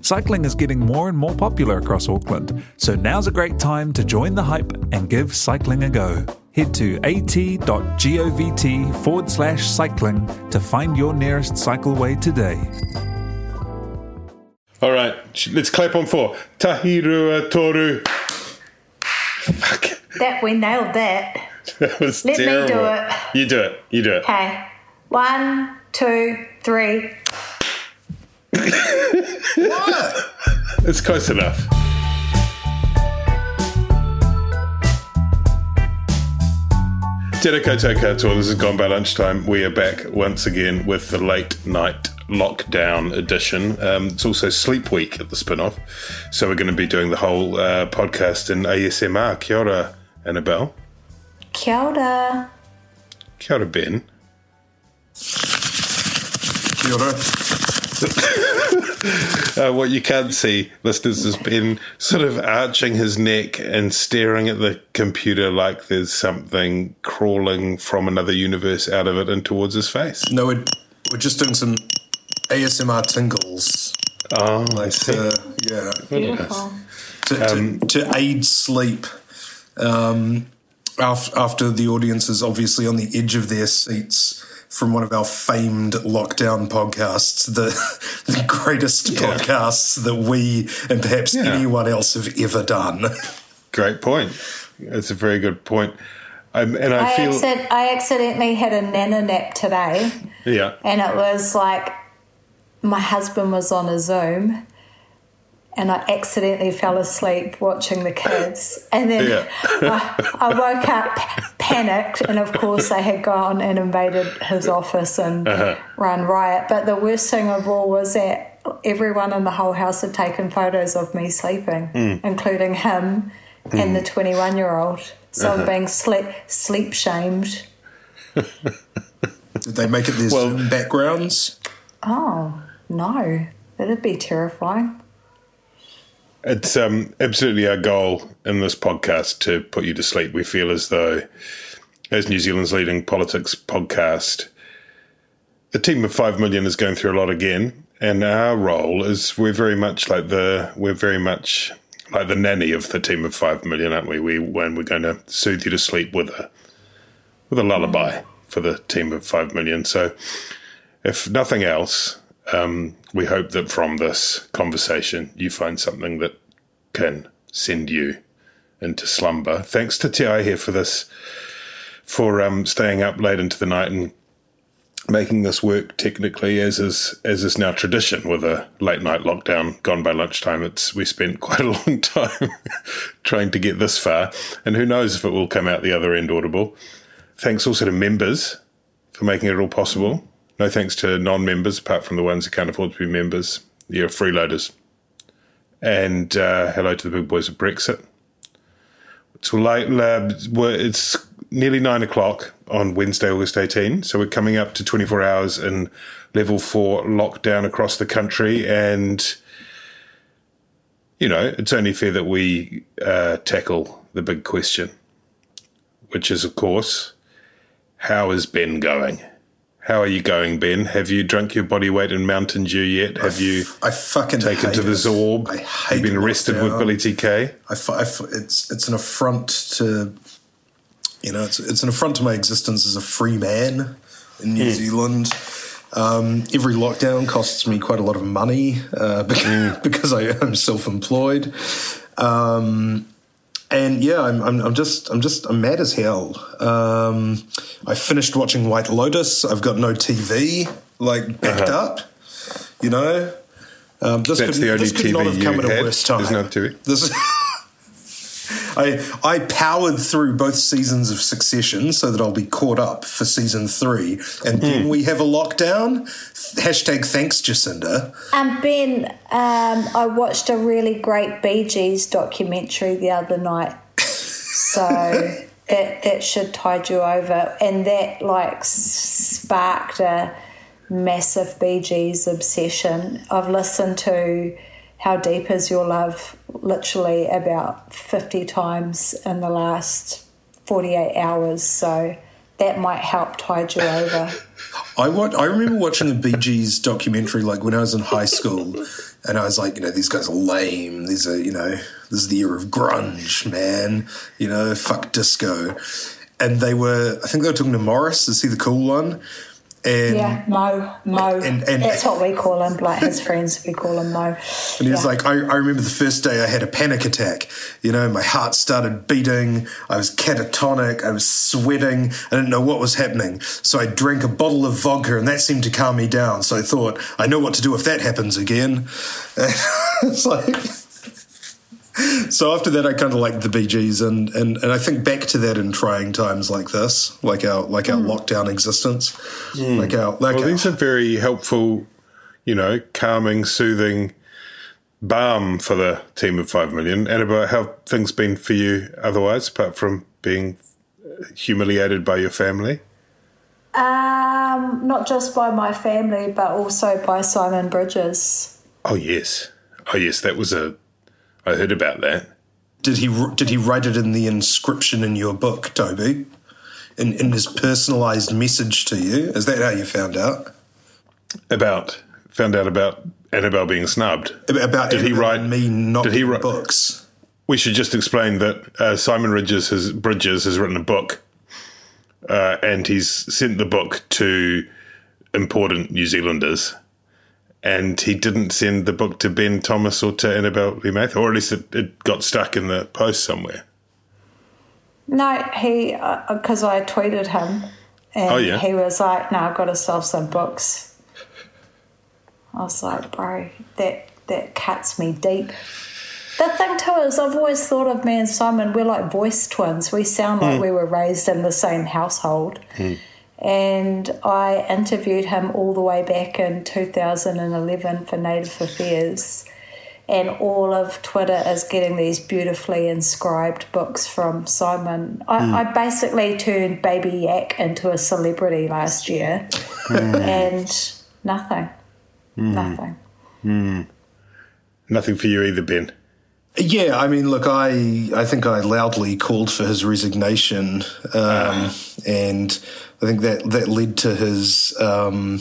Cycling is getting more and more popular across Auckland, so now's a great time to join the hype and give cycling a go. Head to at.govt forward slash cycling to find your nearest cycleway today. All right, let's clap on four. Tahi rua Toru. Fuck. That we nailed that. That was Let me do it. You do it. You do it. Okay. One, two, three. It's close enough. Tēnā koutou katoa, this has gone by lunchtime. We are back once again with the late night lockdown edition. Um, it's also sleep week at the spin off. So we're going to be doing the whole uh, podcast in ASMR. Kia ora, Annabelle. Kia ora. Kia ora, Ben. Kia ora. Uh, what you can't see, listeners, is Ben sort of arching his neck and staring at the computer like there's something crawling from another universe out of it and towards his face. No, we're, we're just doing some ASMR tingles. Oh, I see. Uh, yeah. Beautiful. To, to, to aid sleep. Um, after the audience is obviously on the edge of their seats from one of our famed lockdown podcasts, the, the greatest Yeah. podcasts that we and perhaps Yeah. anyone else have ever done. Great point. That's a very good point. Um, and I, I, feel, accident- I accidentally had a nana nap today, yeah, and it was like my husband was on a Zoom, and I accidentally fell asleep watching the kids. And then Yeah. I, I woke up panicked, and of course, they had gone and invaded his office and Uh-huh. run riot. But the worst thing of all was that everyone in the whole house had taken photos of me sleeping, Hmm. including him and the 21 year old. So Uh-huh. I'm being sleep, sleep shamed. Did they make it their Well- Zoom backgrounds? Oh, no. That'd be terrifying. It's um, absolutely our goal in this podcast to put you to sleep. We feel as though, as New Zealand's leading politics podcast, the team of five million is going through a lot again, and our role is we're very much like the we're very much like the nanny of the team of five million, aren't we? We when we're going to soothe you to sleep with a with a lullaby for the team of five million. So, if nothing else, um, we hope that from this conversation you find something that can send you into slumber. Thanks to Ti here for this, for um, staying up late into the night and making this work technically, as is as is now tradition with a late night lockdown gone by lunchtime. It's we spent quite a long time trying to get this far, and who knows if it will come out the other end audible. Thanks also to members for making it all possible. No thanks to non-members, apart from the ones who can't afford to be members. You're freeloaders. And uh, hello to the big boys of Brexit. It's late. Uh, it's nearly nine o'clock on Wednesday, August 18. So we're coming up to 24 hours in level four lockdown across the country. And, you know, it's only fair that we uh, tackle the big question, which is, of course, how is Ben going? How are you going, Ben? Have you drunk your body weight in Mountain Dew yet? Have you I fucking taken to the. Zorb? I hate You've been arrested with. Billy TK? I, f- I f- it's it's an affront to you know it's it's an affront to my existence as a free man in New Zealand. Um, every lockdown costs me quite a lot of money uh, because, because I am self-employed, um, and yeah, I'm, I'm I'm just I'm just I'm mad as hell. Um, I finished watching White Lotus. I've got no TV like backed up. You know, um, this That's could, the only this could not TV have come you at a worse time. There's no TV? This, I I powered through both seasons of Succession so that I'll be caught up for season three, and then we have a lockdown. Hashtag thanks, Jacinda. And Ben, um, I watched a really great Bee Gees documentary the other night. So that that should tide you over. And that like sparked a massive Bee Gees obsession. I've listened to How Deep Is Your Love literally about 50 times in the last 48 hours. So that might help tide you over. I wa- I remember watching the Bee Gees documentary like when I was in high school, and I was like, you know, these guys are lame. These are, you know, this is the year of grunge, man. You know, fuck disco. And they were, I think they were talking to Maurice. Is he the cool one? And Yeah, Mo, Mo. And- and- That's what we call him. Like his friends, we call him Mo. And he was like, I, I remember the first day I had a panic attack. You know, my heart started beating. I was catatonic. I was sweating. I didn't know what was happening. So I drank a bottle of vodka and that seemed to calm me down. So I thought, I know what to do if that happens again. it's like. So after that, I kind of liked the Bee Gees, and, and, and I think back to that in trying times like this, like our like our lockdown existence, like our like Well, our, these are very helpful, you know, calming, soothing balm for the team of 5 million. And about how things been for you otherwise, apart from being humiliated by your family? Um, not just by my family, but also by Simon Bridges. Oh, yes. Oh, yes, that was a. I heard about that. Did he did he write it in the inscription in your book, Toby? In in his personalized message to you? Is that how you found out About. Found out about Annabelle being snubbed. about Did he write- me not did he write- books? We should just explain that uh, Simon Ridges has, Bridges has written a book, uh, and he's sent the book to important New Zealanders, and he didn't send the book to Ben Thomas or to Annabelle Lee Mather, or at least it, it got stuck in the post somewhere. No, he uh, because I tweeted him, and Oh, yeah. he was like, "No, I've got to sell some books." I was like, "Bro, that that cuts me deep." The thing too is, I've always thought of me and Simon. We're like voice twins. We sound like hmm. we were raised in the same household. Hmm. And I interviewed him all the way back in 2011 for Native Affairs. And all of Twitter is getting these beautifully inscribed books from Simon. I, hmm. I basically turned Baby Yak into a celebrity last year, hmm. and nothing, hmm. nothing. Nothing for you either, Ben. Yeah, I mean, look, I I think I loudly called for his resignation, um, and I think that that led to his um,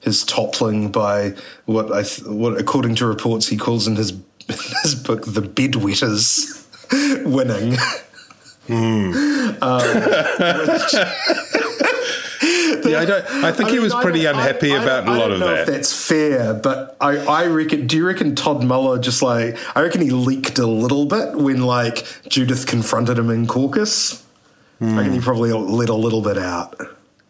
his toppling by what I th- what according to reports he calls in his his book the bedwetters winning. Yeah, I don't. I think he mean, was pretty don't- unhappy I- I about don't- a lot I don't of know If that. that's fair, but I, I reckon. Do you reckon Todd Muller just like? I reckon he leaked a little bit when like Judith confronted him in caucus. I reckon he probably let a little bit out,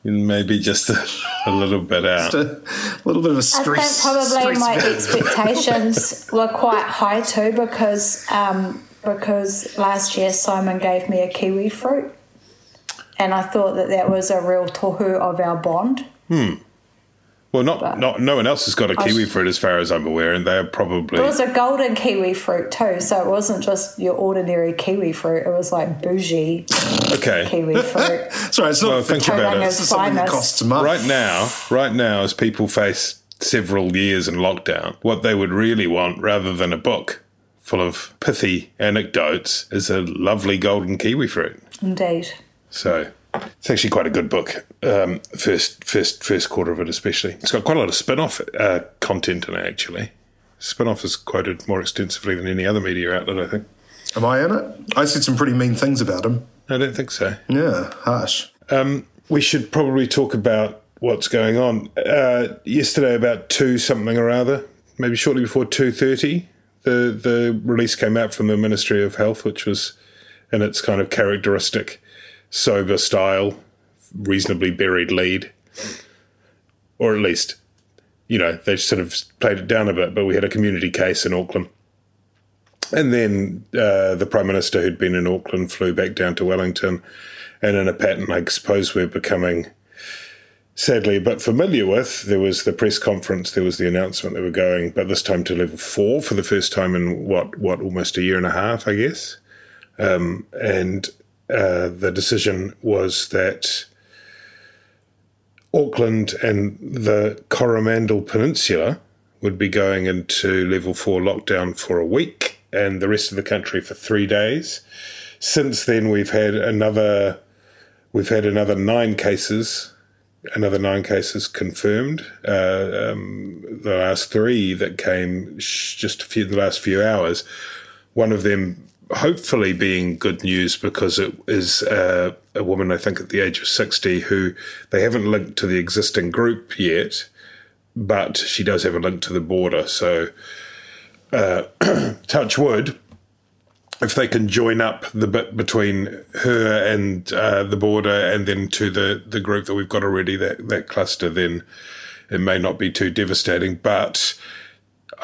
Maybe just a, a little bit out. a little bit of a I stress. think probably stress my bit. expectations were quite high too because um, because last year Simon gave me a kiwi fruit, and I thought that that was a real tohu of our bond. Hmm. Well, not, not no one else has got a kiwi sh- fruit as far as I'm aware, and they're probably It was a golden kiwi fruit too, so it wasn't just your ordinary kiwi fruit. It was like bougie okay. kiwi fruit. Sorry, it's not Well, for think about it. it. is It's something that costs money. Right now, right now, as people face several years in lockdown, what they would really want, rather than a book full of pithy anecdotes, is a lovely golden kiwi fruit. Indeed. So it's actually quite a good book. Um, first, first, first quarter of it, especially. It's got quite a lot of spin-off uh, content in it. Actually, spin-off is quoted more extensively than any other media outlet. I think. Am I in it? I said some pretty mean things about him. I don't think so. Yeah, harsh. we should probably talk about what's going on. Uh, yesterday, about two something or other, maybe shortly before two thirty, the the release came out from the Ministry of Health, which was in its kind of characteristic sober style, reasonably buried lead. or at least, you know, they sort of played it down a bit. But we had a community case in Auckland. And then uh, the Prime Minister, who'd been in Auckland, flew back down to Wellington. And in a pattern I suppose we're becoming sadly but familiar with, there was the press conference, there was the announcement that we're going, but this time to level four for the first time in what, what almost a year and a half, I guess. Um, and uh, the decision was that Auckland and the Coromandel Peninsula would be going into level four lockdown for a week and the rest of the country for three days. Since then, we've had another we've had another nine cases, another nine cases confirmed. Uh, um, the last three that came just a few the last few hours. One of them hopefully being good news because it is uh, a woman, I think, at the age of 60 who they haven't linked to the existing group yet, but she does have a link to the border. So, uh, touch wood, if they can join up the bit between her and uh, the border and then to the, the group that we've got already, that, that cluster, then it may not be too devastating. But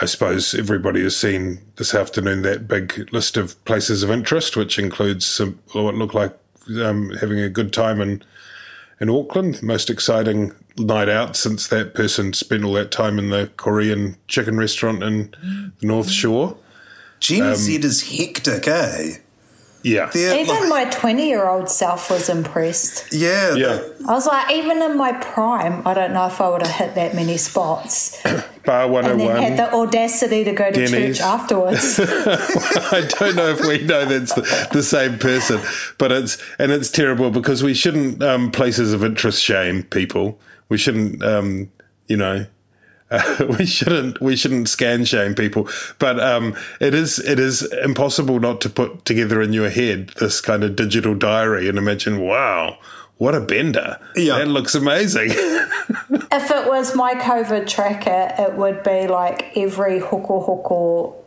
I suppose everybody has seen this afternoon that big list of places of interest, which includes some, what look like um, having a good time in in Auckland. Most exciting night out since that person spent all that time in the Korean chicken restaurant in the North Shore. Gen Z is hectic, eh? Yeah, They're Even like- my 20 year old self was impressed. yeah, yeah. I was like, even in my prime, I don't know if I would have hit that many spots. Bar And then had the audacity to go to Denny's. church afterwards. I don't know if we know that's the, the same person, but it's and it's terrible because we shouldn't um, places of interest shame people. We shouldn't, um, you know, uh, we shouldn't we shouldn't scan shame people. But um, it is it is impossible not to put together in your head this kind of digital diary and imagine, wow, what a bender! Yeah. that looks amazing. if it was my COVID tracker, it would be like every hoko hoko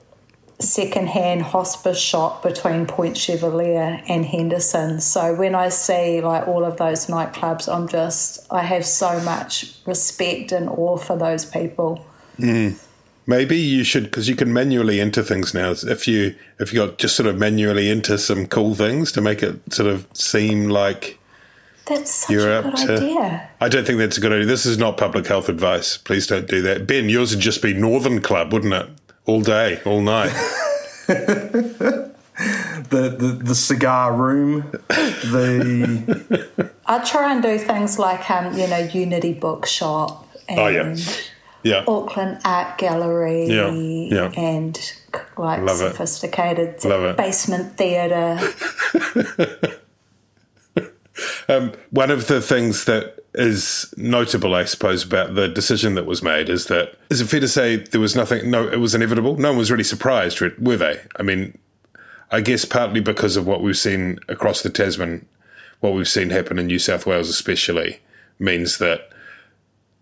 secondhand hospice shop between Point Chevalier and Henderson. So when I see like all of those nightclubs, I'm just I have so much respect and awe for those people. Mm. Maybe you should because you can manually enter things now. If you if you got just sort of manually enter some cool things to make it sort of seem like That's such you're a up good to. idea. I don't think that's a good idea. This is not public health advice. Please don't do that. Ben, yours would just be Northern Club, wouldn't it? All day, all night. the, the the cigar room, the I try and do things like um, you know, Unity Bookshop and Oh, yeah. Yeah. Auckland Art Gallery Yeah, yeah. and like Love it. sophisticated Love it. basement theatre. Um, one of the things that is notable, I suppose, about the decision that was made is that is it fair to say there was nothing? No, it was inevitable. No one was really surprised, were they? I mean, I guess partly because of what we've seen across the Tasman, what we've seen happen in New South Wales, especially, means that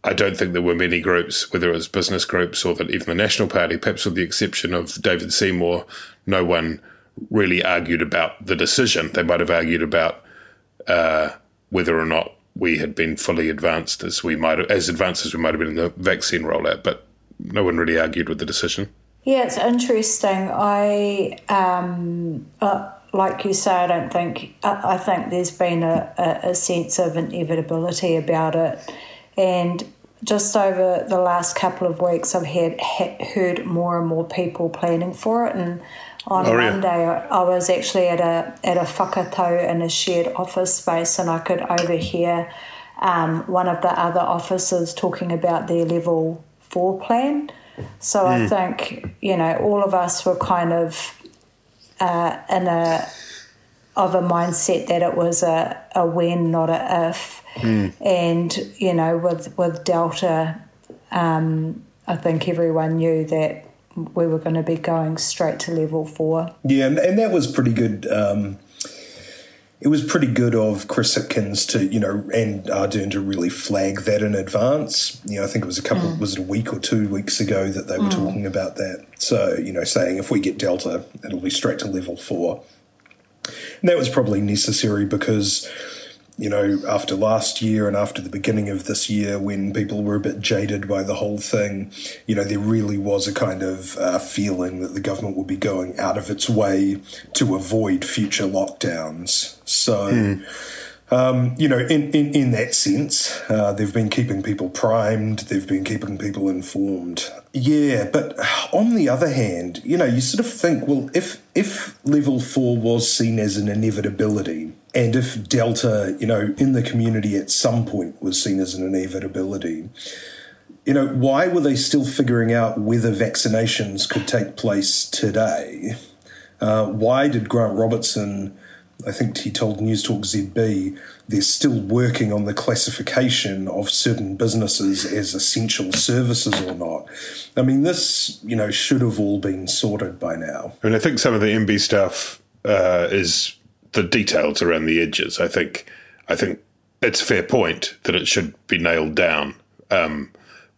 I don't think there were many groups, whether it was business groups or that even the National Party, perhaps with the exception of David Seymour, no one really argued about the decision. They might have argued about uh, whether or not we had been fully advanced as we might as advanced as we might have been in the vaccine rollout, but no one really argued with the decision. Yeah, it's interesting. I, um, uh, like you say, I don't think, I, I think there's been a, a, a sense of inevitability about it. And just over the last couple of weeks, I've had, ha heard more and more people planning for it. And on Oh. Monday, I, I was actually at a, at a whakatau in a shared office space, and I could overhear um, one of the other officers talking about their level four plan. So I think you know all of us were kind of uh, in a of a mindset that it was a, a when, not a if. And you know, with with Delta, um, I think everyone knew that we were going to be going straight to level four. yeah, and, and that was pretty good. Um, it was pretty good of Chris Hipkins to you know and Ardern to really flag that in advance. You know, I think it was a couple, was it a week or two weeks ago that they were talking about that. So you know, saying if we get Delta, it'll be straight to level four. And that was probably necessary because you know, after last year and after the beginning of this year, when people were a bit jaded by the whole thing, you know, there really was a kind of uh, feeling that the government would be going out of its way to avoid future lockdowns. So. Mm. Um, you know, in, in, in that sense, uh, they've been keeping people primed, they've been keeping people informed. Yeah, but on the other hand, you know, you sort of think, well, if if level four was seen as an inevitability, and if Delta, you know, in the community at some point was seen as an inevitability, you know, why were they still figuring out whether vaccinations could take place today? Uh, why did Grant Robertson, I think he told News Talk ZB, they're still working on the classification of certain businesses as essential services or not? I mean, this, you know, should have all been sorted by now. I mean, I think some of the MB stuff uh, is the details around the edges. I think I think it's a fair point that it should be nailed down. Um,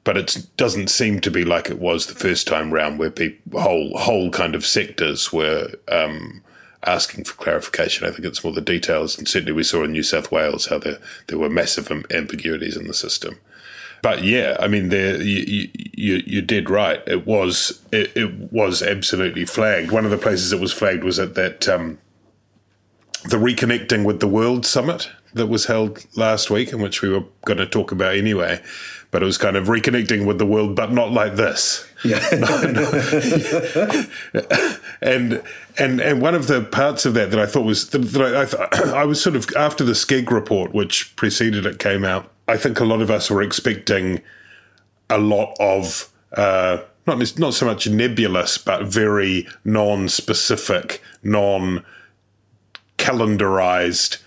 but it doesn't seem to be like it was the first time round, where whole whole kind of sectors were um, asking for clarification. I think it's more the details, and certainly we saw in New South Wales how there there were massive ambiguities in the system. But yeah, I mean, there you, you you did right. It was it, it was absolutely flagged. One of the places it was flagged was at that um, the Reconnecting with the World summit that was held last week, in which we were going to talk about anyway. But it was kind of reconnecting with the world, but not like this. Yeah. and and and one of the parts of that that I thought was that, I, I, th- I was sort of after the Skegg report, which preceded it, came out. I think a lot of us were expecting a lot of. Uh, not not so much nebulous, but very non-specific, non calendarized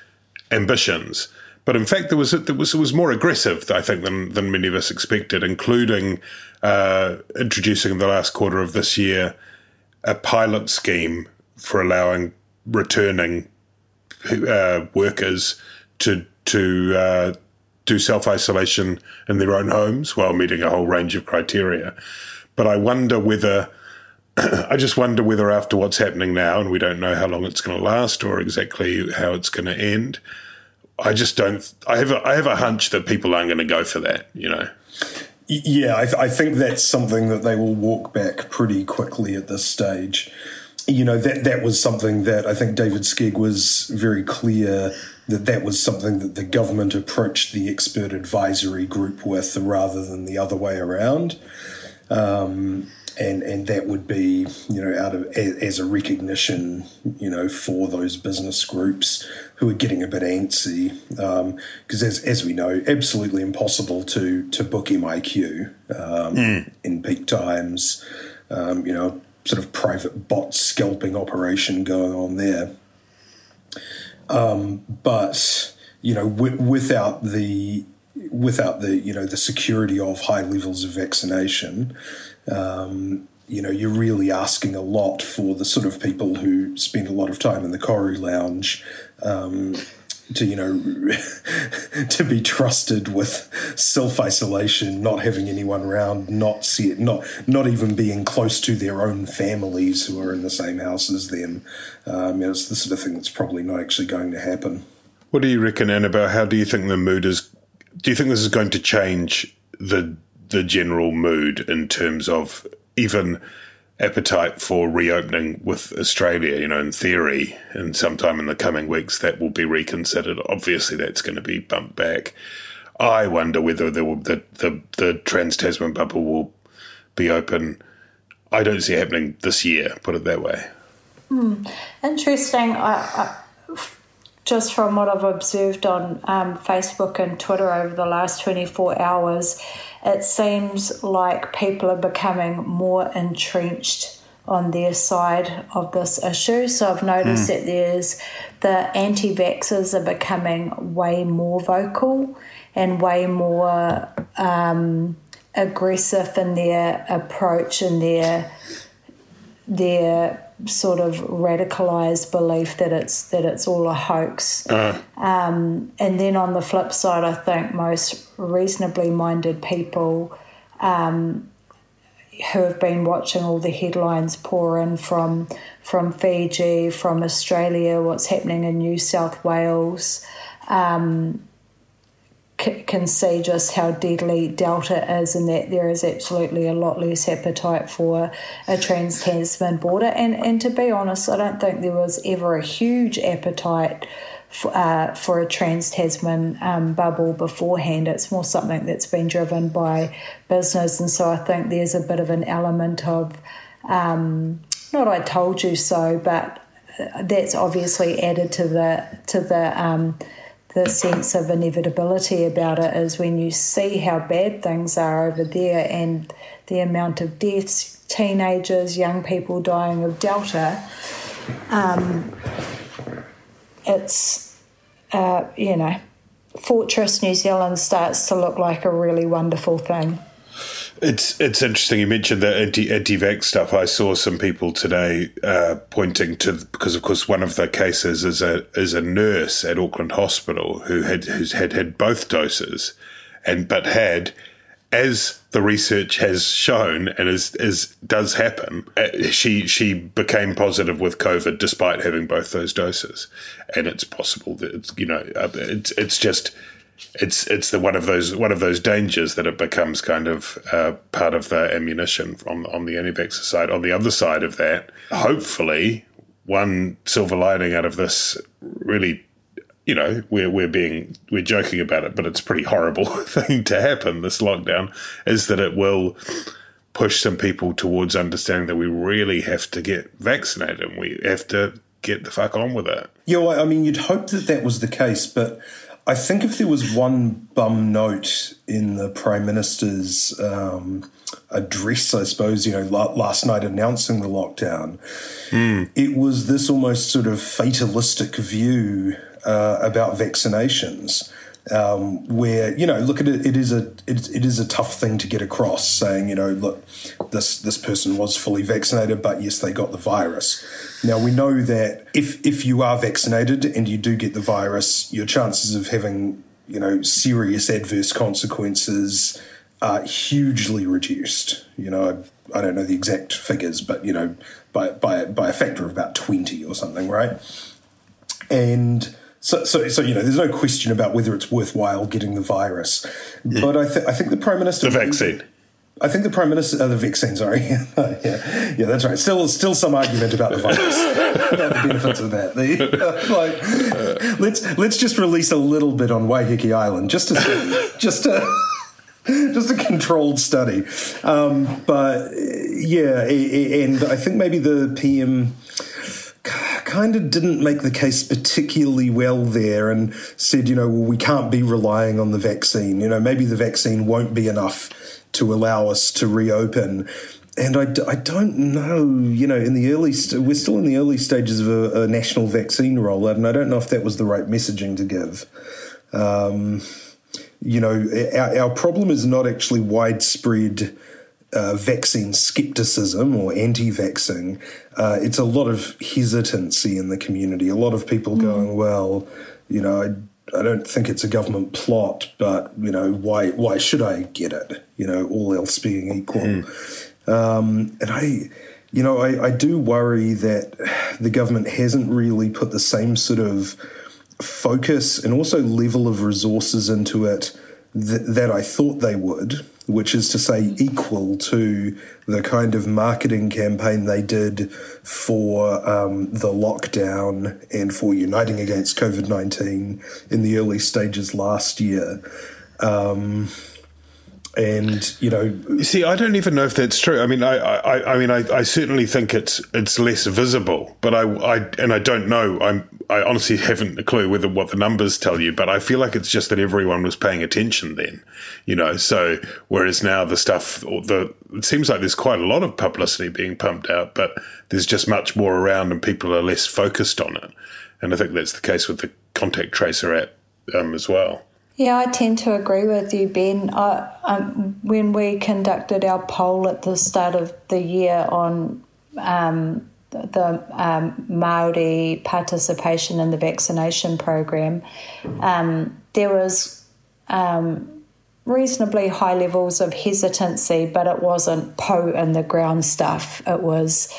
ambitions. But in fact, there was there was it was more aggressive, I think, than than many of us expected, including uh, introducing in the last quarter of this year a pilot scheme for allowing returning uh, workers to to uh, do self isolation in their own homes while meeting a whole range of criteria. But I wonder whether I just wonder whether after what's happening now, and we don't know how long it's going to last or exactly how it's going to end, I just don't. I have a, I have a hunch that people aren't going to go for that. You know. Yeah, I, th- I think that's something that they will walk back pretty quickly at this stage. You know that that was something that I think David Skegg was very clear that that was something that the government approached the expert advisory group with rather than the other way around. Um, and and that would be you know out of as, a recognition you know for those business groups who are getting a bit antsy because um, as as we know absolutely impossible to to book MIQ um, mm. in peak times um, you know sort of private bot scalping operation going on there um, but you know w- without the without the you know the security of high levels of vaccination um, you know, you're really asking a lot for the sort of people who spend a lot of time in the Koru Lounge um, to, you know, to be trusted with self isolation, not having anyone around, not see it, not not even being close to their own families who are in the same house as them. Um, it's the sort of thing that's probably not actually going to happen. What do you reckon, Annabelle? How do you think the mood is? Do you think this is going to change the the general mood in terms of even appetite for reopening with Australia. You know, in theory, and sometime in the coming weeks, that will be reconsidered. Obviously, that's going to be bumped back. I wonder whether will, the, the, the Trans Tasman bubble will be open. I don't see it happening this year, put it that way. Hmm. Interesting. I, I, just from what I've observed on um, Facebook and Twitter over the last 24 hours, it seems like people are becoming more entrenched on their side of this issue. So I've noticed mm. that there's the anti vaxxers are becoming way more vocal and way more um, aggressive in their approach and their their sort of radicalized belief that it's that it's all a hoax. Uh. Um, and then on the flip side, I think most reasonably minded people um, who have been watching all the headlines pour in from from Fiji, from Australia, what's happening in New South Wales. um, c- can see just how deadly Delta is, and that there is absolutely a lot less appetite for a trans Tasman border. And and to be honest, I don't think there was ever a huge appetite. For, uh, for a trans Tasman um, bubble beforehand. It's more something that's been driven by business, and so I think there's a bit of an element of um, not I told you so, but that's obviously added to the to the um, the sense of inevitability about it is when you see how bad things are over there and the amount of deaths, teenagers, young people dying of Delta. Um, it's uh, you know, Fortress New Zealand starts to look like a really wonderful thing. It's it's interesting you mentioned the anti anti vax stuff. I saw some people today uh, pointing to because of course one of the cases is a is a nurse at Auckland Hospital who had who's had had both doses, and but had as the research has shown and as as does happen, uh, she she became positive with COVID despite having both those doses, and it's possible that it's, you know uh, it's it's just it's it's the one of those one of those dangers that it becomes kind of uh, part of the ammunition on on the anti-vaxxer side. On the other side of that, hopefully, one silver lining out of this really, you know, we're we're being we're joking about it, but it's a pretty horrible thing to happen. This lockdown is that it will push some people towards understanding that we really have to get vaccinated and we have to get the fuck on with it. Yeah, I mean, you'd hope that that was the case, but I think if there was one bum note in the Prime Minister's um, address, I suppose, you know, last night announcing the lockdown, mm. it was this almost sort of fatalistic view uh, about vaccinations um, where you know, look at it. It is a it, it is a tough thing to get across, saying you know, look, this this person was fully vaccinated, but yes, they got the virus. Now we know that if if you are vaccinated and you do get the virus, your chances of having you know serious adverse consequences are hugely reduced. You know, I, I don't know the exact figures, but you know, by by by a factor of about twenty or something, right? And so, so, so you know, there's no question about whether it's worthwhile getting the virus. Mm. But I, th- I think the prime minister, the vaccine. I think the prime minister, uh, the vaccine. Sorry, yeah, yeah, that's right. Still, still some argument about the virus, about the benefits of that. The, uh, like, let's let's just release a little bit on Waiheke Island, just to just to just a controlled study. Um, but yeah, and I think maybe the PM kind of didn't make the case particularly well there and said, you know, well, we can't be relying on the vaccine. You know, maybe the vaccine won't be enough to allow us to reopen. And I, I don't know, you know, in the early, we we're still in the early stages of a, a, national vaccine rollout, and I don't know if that was the right messaging to give. Um, you know, our, our problem is not actually widespread uh, vaccine skepticism or anti vaxxing, uh, it's a lot of hesitancy in the community. A lot of people mm. going, well, you know, I, I don't think it's a government plot, but, you know, why, why should I get it? You know, all else being equal. Mm. Um, and I, you know, I, I do worry that the government hasn't really put the same sort of focus and also level of resources into it th- that I thought they would which is to say equal to the kind of marketing campaign they did for um, the lockdown and for uniting against COVID 19 in the early stages last year. Um, and you know, see, I don't even know if that's true. I mean, I, I, I mean, I, I certainly think it's it's less visible, but I, I, and I don't know. I'm, I honestly haven't a clue whether what the numbers tell you, but I feel like it's just that everyone was paying attention then, you know. So whereas now the stuff, the it seems like there's quite a lot of publicity being pumped out, but there's just much more around, and people are less focused on it. And I think that's the case with the contact tracer app um, as well. Yeah, I tend to agree with you, Ben. I, um, when we conducted our poll at the start of the year on um, the um, Maori participation in the vaccination program, um, there was um, reasonably high levels of hesitancy, but it wasn't po in the ground stuff. It was.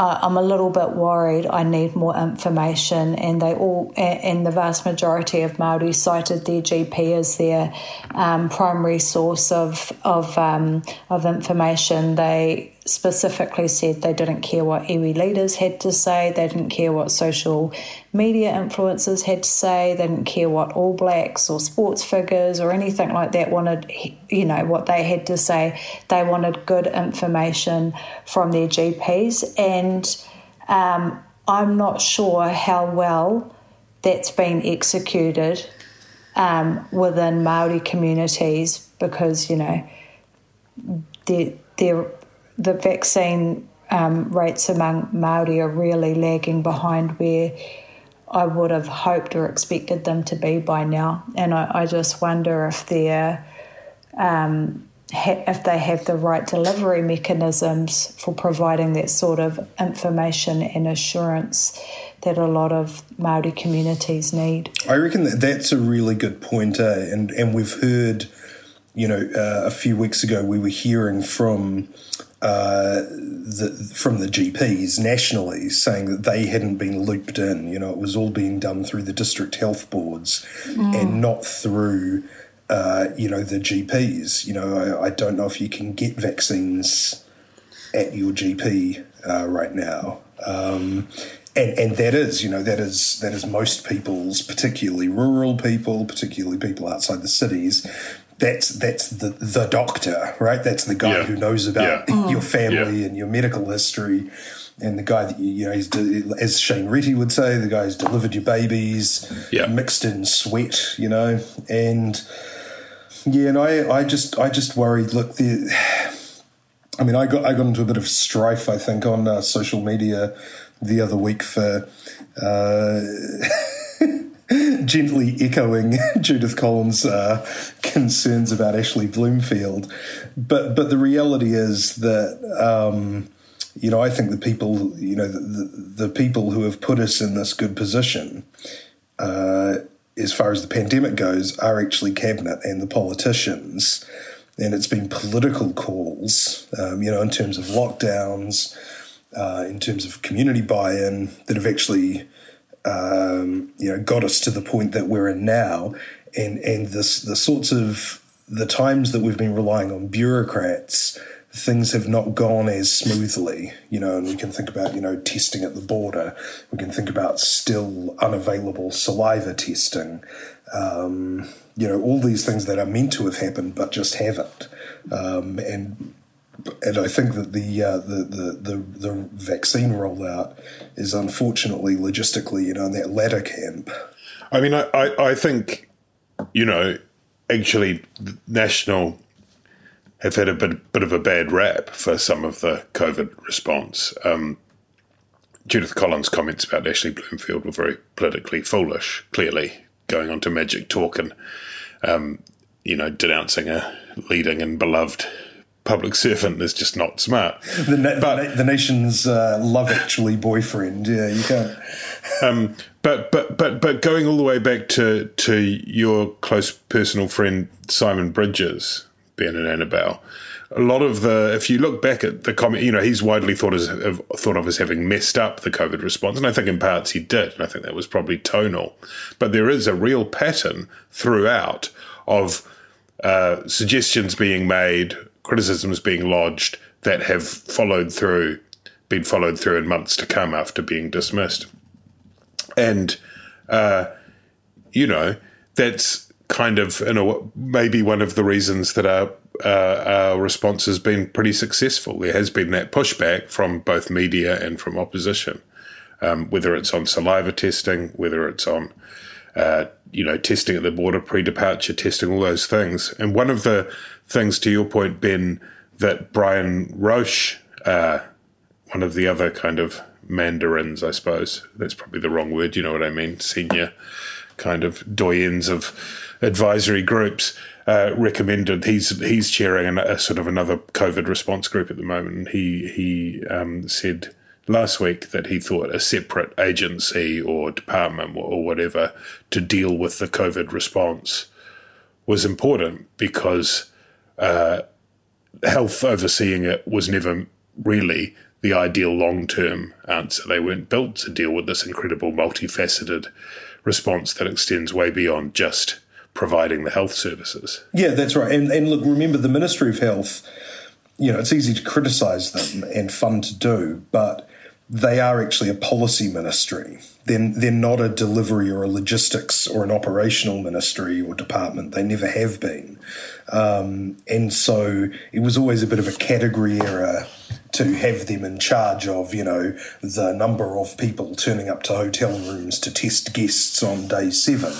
Uh, I'm a little bit worried. I need more information, and they all and the vast majority of Maori cited their GP as their um, primary source of of um, of information. They specifically said they didn't care what iwi leaders had to say. They didn't care what social media influencers had to say. They didn't care what All Blacks or sports figures or anything like that wanted. You know what they had to say. They wanted good information from their GPs and um, I'm not sure how well that's been executed um, within Maori communities because you know the the vaccine um, rates among Maori are really lagging behind where I would have hoped or expected them to be by now, and I, I just wonder if they're um, if they have the right delivery mechanisms for providing that sort of information and assurance that a lot of Maori communities need. I reckon that that's a really good point, eh? and and we've heard, you know, uh, a few weeks ago we were hearing from. Uh, the, from the GPs nationally saying that they hadn't been looped in. You know, it was all being done through the district health boards mm. and not through uh, you know, the GPs. You know, I, I, don't know if you can get vaccines at your GP uh, right now. Um, and, and that is, you know, that is that is most people's, particularly rural people, particularly people outside the cities. That's that's the the doctor, right? That's the guy yeah. who knows about yeah. your family yeah. and your medical history and the guy that you, you know, he's de- as Shane Reti would say, the guy who's delivered your babies, mixed in sweat, you know, and yeah, and I, I just, I just worried. Look, the, I mean, I got, I got into a bit of strife, I think, on uh, social media the other week for uh, gently echoing Judith Collins' uh, concerns about Ashley Bloomfield. But, but the reality is that. Um, you know, I think the people, you know, the, the, people who have put us in this good position uh, as far as the pandemic goes, are actually cabinet and the politicians. And it's been political calls, um, you know, in terms of lockdowns, uh, in terms of community buy-in, that have actually, um, you know, got us to the point that we're in now. And and this the sorts of the times that we've been relying on bureaucrats things have not gone as smoothly, you know, and we can think about, you know, testing at the border. We can think about still unavailable saliva testing. Um, you know, all these things that are meant to have happened but just haven't. Um, and and I think that the, uh, the, the the the vaccine rollout is unfortunately logistically, you know, in that latter camp. I mean, I, I, I think, you know, actually, national have had a bit, bit of a bad rap for some of the COVID response. Um, Judith Collins' comments about Ashley Bloomfield were very politically foolish, clearly, going on to Magic Talk and, um, you know, denouncing a leading and beloved public servant is just not smart. The, na- but, the, na- the nation's uh, love actually boyfriend, yeah, you can't. um, but but but but going all the way back to to your close personal friend Simon Bridges, Ben and Annabelle. A lot of the, if you look back at the comment, you know, he's widely thought as thought of as having messed up the COVID response, and I think in parts he did, and I think that was probably tonal. But there is a real pattern throughout of uh, suggestions being made, criticisms being lodged that have followed through, been followed through in months to come after being dismissed, and uh, you know that's kind of you know maybe one of the reasons that our uh, our response has been pretty successful. There has been that pushback from both media and from opposition, um, whether it's on saliva testing, whether it's on uh, you know testing at the border, pre-departure testing, all those things. And one of the things, to your point, Ben, that Brian Roche, uh, one of the other kind of mandarins, I suppose that's probably the wrong word. You know what I mean? Senior kind of doyens of advisory groups uh, recommended. He's he's chairing a, a, sort of another COVID response group at the moment. He he um, said last week that he thought a separate agency or department or whatever to deal with the COVID response was important because uh, health overseeing it was never really the ideal long term answer. They weren't built to deal with this incredible multifaceted response that extends way beyond just providing the health services. Yeah, that's right. And, and look, remember the Ministry of Health, you know, it's easy to criticise them and fun to do, but they are actually a policy ministry. They're, they're not a delivery or a logistics or an operational ministry or department. They never have been. Um, and so it was always a bit of a category error to have them in charge of, you know, the number of people turning up to hotel rooms to test guests on day seven.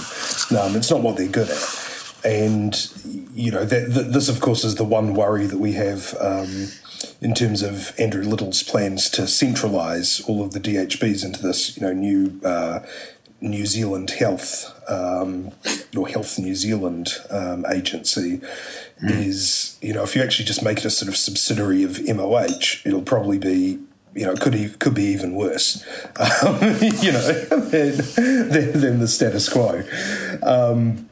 Um, it's not what they're good at. And, you know, that, this, of course, is the one worry that we have um, in terms of Andrew Little's plans to centralise all of the DHBs into this, you know, new uh, New Zealand Health um, or Health New Zealand um, agency mm. is, you know, if you actually just make it a sort of subsidiary of MOH, it'll probably be you know, could could be even worse, um, you know, than, than, than, the status quo. Um,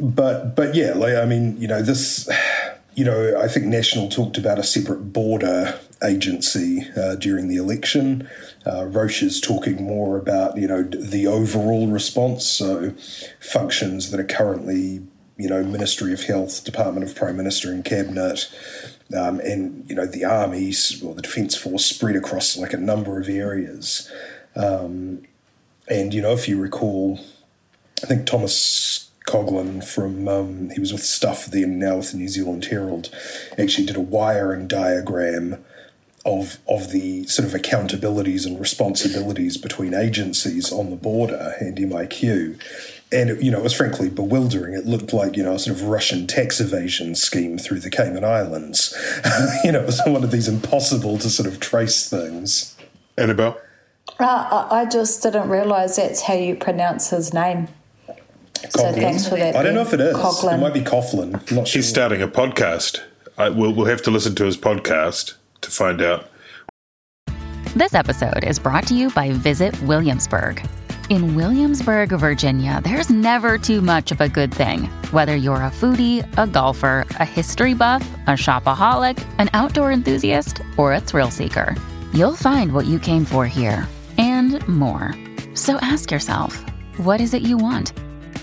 but but yeah, like I mean, you know, this you know, I think National talked about a separate border agency uh, during the election. Uh, Roche is talking more about, you know, the overall response, so functions that are currently, you know, Ministry of Health, Department of Prime Minister and Cabinet, um, and, you know, the armies or the Defence Force spread across like a number of areas. Um, and, you know, if you recall, I think Thomas Coughlan from um, he was with Stuff then now with the New Zealand Herald actually did a wiring diagram of of the sort of accountabilities and responsibilities between agencies on the border and MIQ. And it, you know, it was frankly bewildering. It looked like you know a sort of Russian tax evasion scheme through the Cayman Islands. you know, it was one of these impossible to sort of trace things. Annabelle, uh, I just didn't realise that's how you pronounce his name. So thanks for that. I don't know if it is. Coughlan. It might be Coughlan. not sure. He's starting a podcast. I, we'll, we'll have to listen to his podcast to find out. This episode is brought to you by Visit Williamsburg. In Williamsburg, Virginia, there's never too much of a good thing. Whether you're a foodie, a golfer, a history buff, a shopaholic, an outdoor enthusiast, or a thrill seeker, you'll find what you came for here and more. So ask yourself, what is it you want?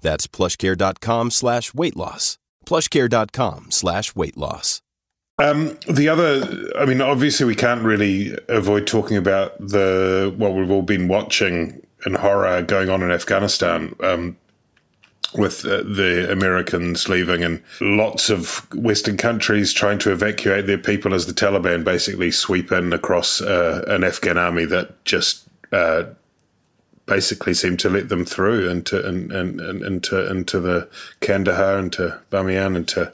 That's plushcare.com slash weight loss. Plushcare.com slash weight loss. Um, the other, I mean, obviously, we can't really avoid talking about the what we've all been watching in horror going on in Afghanistan. Um, with uh, the Americans leaving and lots of Western countries trying to evacuate their people as the Taliban basically sweep in across uh, an Afghan army that just uh, basically seemed to let them through into and, and, and into into the Kandahar, into Bamiyan, into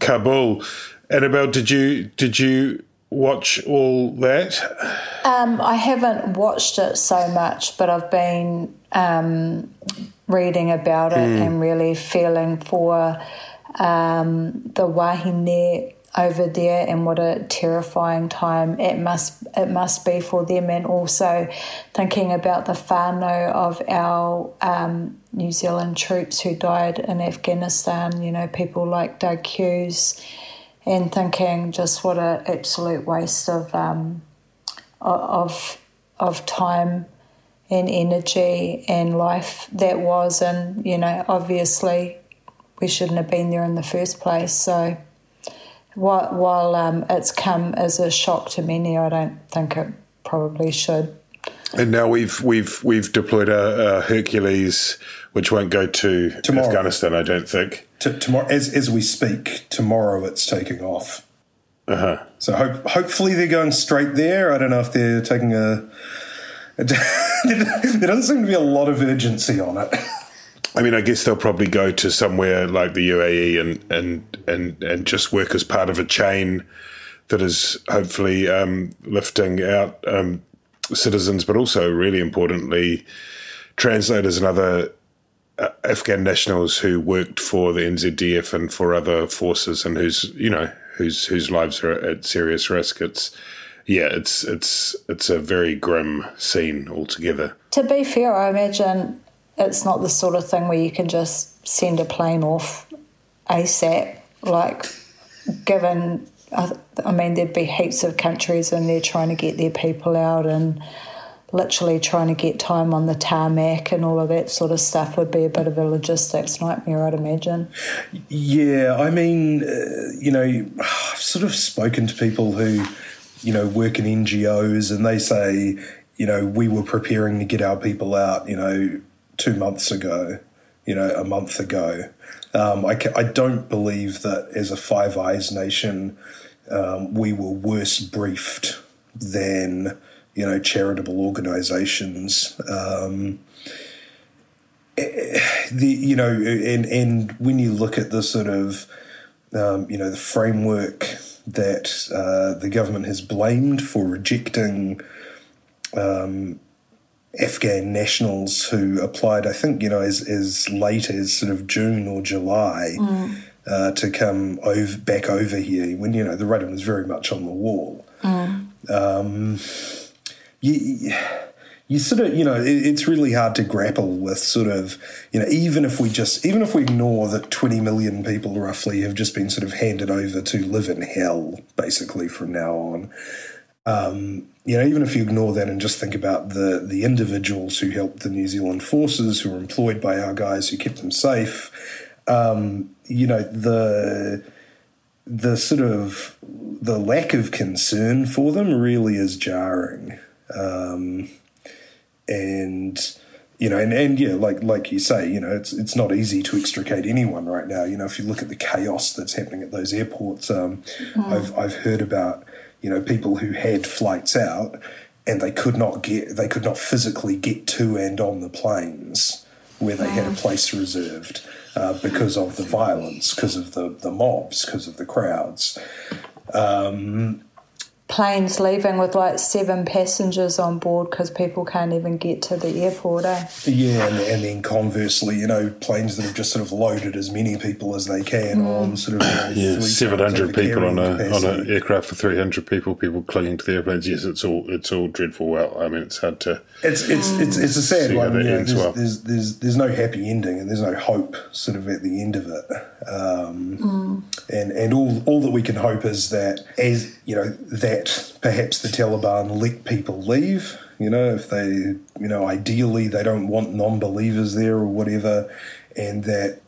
Kabul. Annabelle, did you did you watch all that? Um, I haven't watched it so much, but I've been um, reading about it mm. and really feeling for um, the Wahine over there and what a terrifying time it must it must be for them. And also thinking about the whānau of our um, New Zealand troops who died in Afghanistan you know people like Doug Hughes and thinking just what an absolute waste of um, of of time and energy and life that was. And you know obviously we shouldn't have been there in the first place. So while, while um, it's come as a shock to many, I don't think it probably should. And now we've we've we've deployed a, a Hercules, which won't go to tomorrow. Afghanistan. I don't think. tomorrow, as as we speak, tomorrow it's taking off. Uh huh. So hope, hopefully they're going straight there. I don't know if they're taking a. a there doesn't seem to be a lot of urgency on it. I mean, I guess they'll probably go to somewhere like the UAE and and and and just work as part of a chain that is hopefully um, lifting out um, citizens, but also really importantly, translators and other uh, Afghan nationals who worked for the NZDF and for other forces, and whose you know whose whose lives are at serious risk. It's yeah, it's it's it's a very grim scene altogether. To be fair, I imagine it's not the sort of thing where you can just send a plane off ASAP. Like, given, I mean, there'd be heaps of countries and they're trying to get their people out and literally trying to get time on the tarmac and all of that sort of stuff would be a bit of a logistics nightmare, I'd imagine. Yeah, I mean, uh, you know, I've sort of spoken to people who, you know, work in NGOs and they say, you know, we were preparing to get our people out, you know, two months ago, you know, a month ago. Um, I, I, don't believe that as a Five Eyes nation, um, we were worse briefed than you know charitable organisations. Um, eh, the you know, and and when you look at the sort of um, you know the framework that uh, the government has blamed for rejecting um, Afghan nationals who applied, I think, you know, as, as late as sort of June or July mm. uh, to come over, back over here when, you know, the writing was very much on the wall. Mm. Um, you, you sort of, you know, it, it's really hard to grapple with sort of, you know, even if we just, even if we ignore that 20 million people roughly have just been sort of handed over to live in hell, basically, from now on. Um, you know, even if you ignore that and just think about the the individuals who helped the New Zealand forces, who were employed by our guys, who kept them safe, um, you know, the the sort of the lack of concern for them really is jarring, um, and you know, and, and yeah, like like you say, you know, it's it's not easy to extricate anyone right now. You know, if you look at the chaos that's happening at those airports, um, mm. I've I've heard about you know, people who had flights out and they could not get, they could not physically get to and on the planes where they had a place reserved uh, because of the violence, because of the, the mobs, because of the crowds. Um, planes leaving with like seven passengers on board because people can't even get to the airport, eh? Yeah, and, and, then conversely, you know, planes that have just sort of loaded as many people as they can mm. on sort of you know, yeah, seven hundred people on a capacity. on an aircraft for three hundred people, people clinging to the airplanes. Yes, it's all it's all dreadful. Well, I mean, it's hard to. It's it's it's, it's a sad one. You know, there's, well. there's, there's there's no happy ending and there's no hope sort of at the end of it. Um, mm. And and all all that we can hope is that as you know that that perhaps the Taliban let people leave. You know, if they, you know, ideally they don't want non believers there or whatever, and that,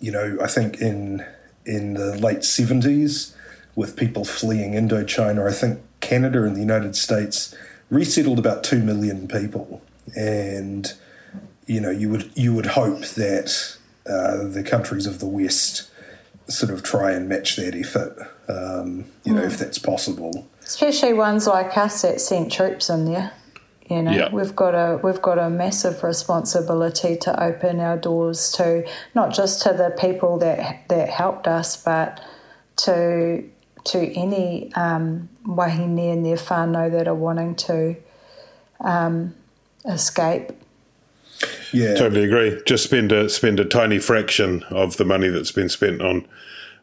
you know, I think in in the late seventies, with people fleeing Indochina, I think Canada and the United States resettled about two million people, and you know, you would you would hope that uh, the countries of the West sort of try and match that effort, um, you know, mm. if that's possible especially ones like us that sent troops in there. You know, yeah. we've got a we've got a massive responsibility to open our doors to not just to the people that that helped us, but to to any um, wahine and their whānau that are wanting to um, escape. Yeah, totally agree. Just spend a spend a tiny fraction of the money that's been spent on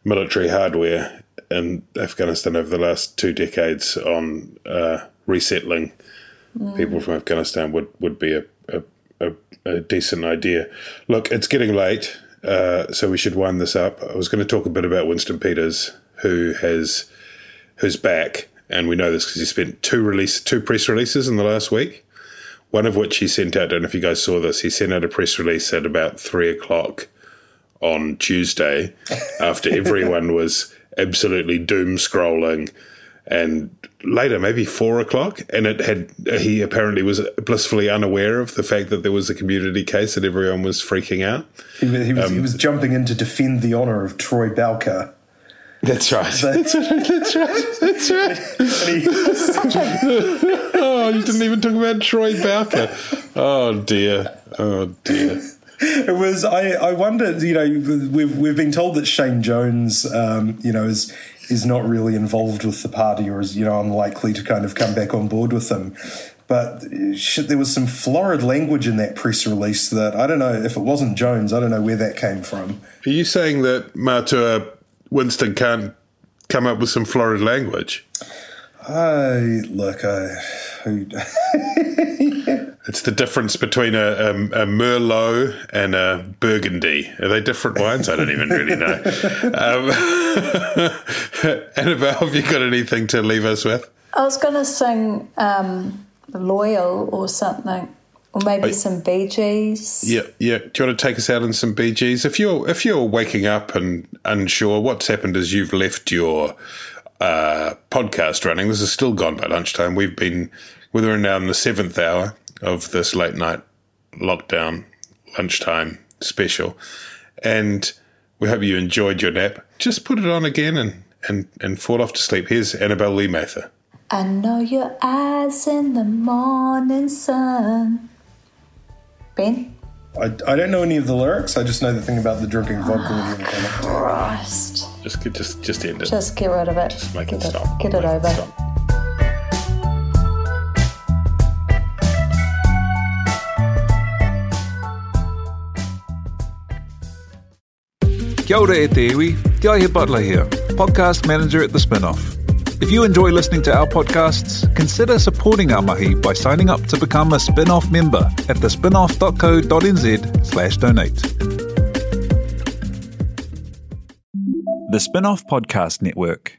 military hardware in Afghanistan over the last two decades on uh, resettling mm. people from Afghanistan would, would be a, a, a, a decent idea. Look, it's getting late, uh, so we should wind this up. I was going to talk a bit about Winston Peters, who has who's back, and we know this because he spent two release two press releases in the last week. One of which he sent out. I don't know if you guys saw this. He sent out a press release at about three o'clock on Tuesday after everyone was absolutely doom scrolling and later maybe four o'clock and it had he apparently was blissfully unaware of the fact that there was a community case and everyone was freaking out he, he was, um, he was jumping in to defend the honor of Troy Bowker that's right. That's right. That's right. That's right. oh, you didn't even talk about Troy Bowker. Oh dear. Oh dear it was I, I wondered you know we've we've been told that Shane Jones um, you know is is not really involved with the party or is, you know, unlikely to kind of come back on board with them. But shit, there was some florid language in that press release that I don't know if it wasn't Jones, I don't know where that came from. Are you saying that Matua Winston can't come up with some florid language? I look, I. It's the difference between a, a, a, Merlot and a Burgundy. Are they different wines? I don't even really know. Um, Annabelle, have you got anything to leave us with? I was going to sing um, Loyal or something. Or maybe some Bee Gees. Yeah, yeah. Do you want to take us out in some Bee Gees? If you're if you're waking up and unsure, what's happened is you've left your uh, podcast running. This is still gone by lunchtime. We've been we're now in the seventh hour of this late night lockdown lunchtime special. And we hope you enjoyed your nap. Just put it on again and, and, and fall off to sleep. Here's Annabelle Lee Mather. I know your eyes in the morning sun. Ben? I, I don't know any of the lyrics. I just know the thing about the drinking vodka with you ah, Christ. Just, just, just end it. Just get rid of it. Just make get it stop. Get it make over. It Kia ora e te iwi, Te Butler here, podcast manager at The Spinoff. If you enjoy listening to our podcasts, consider supporting our mahi by signing up to become a Spinoff member at thespinoff.co.nz slash donate. The Spinoff Podcast Network.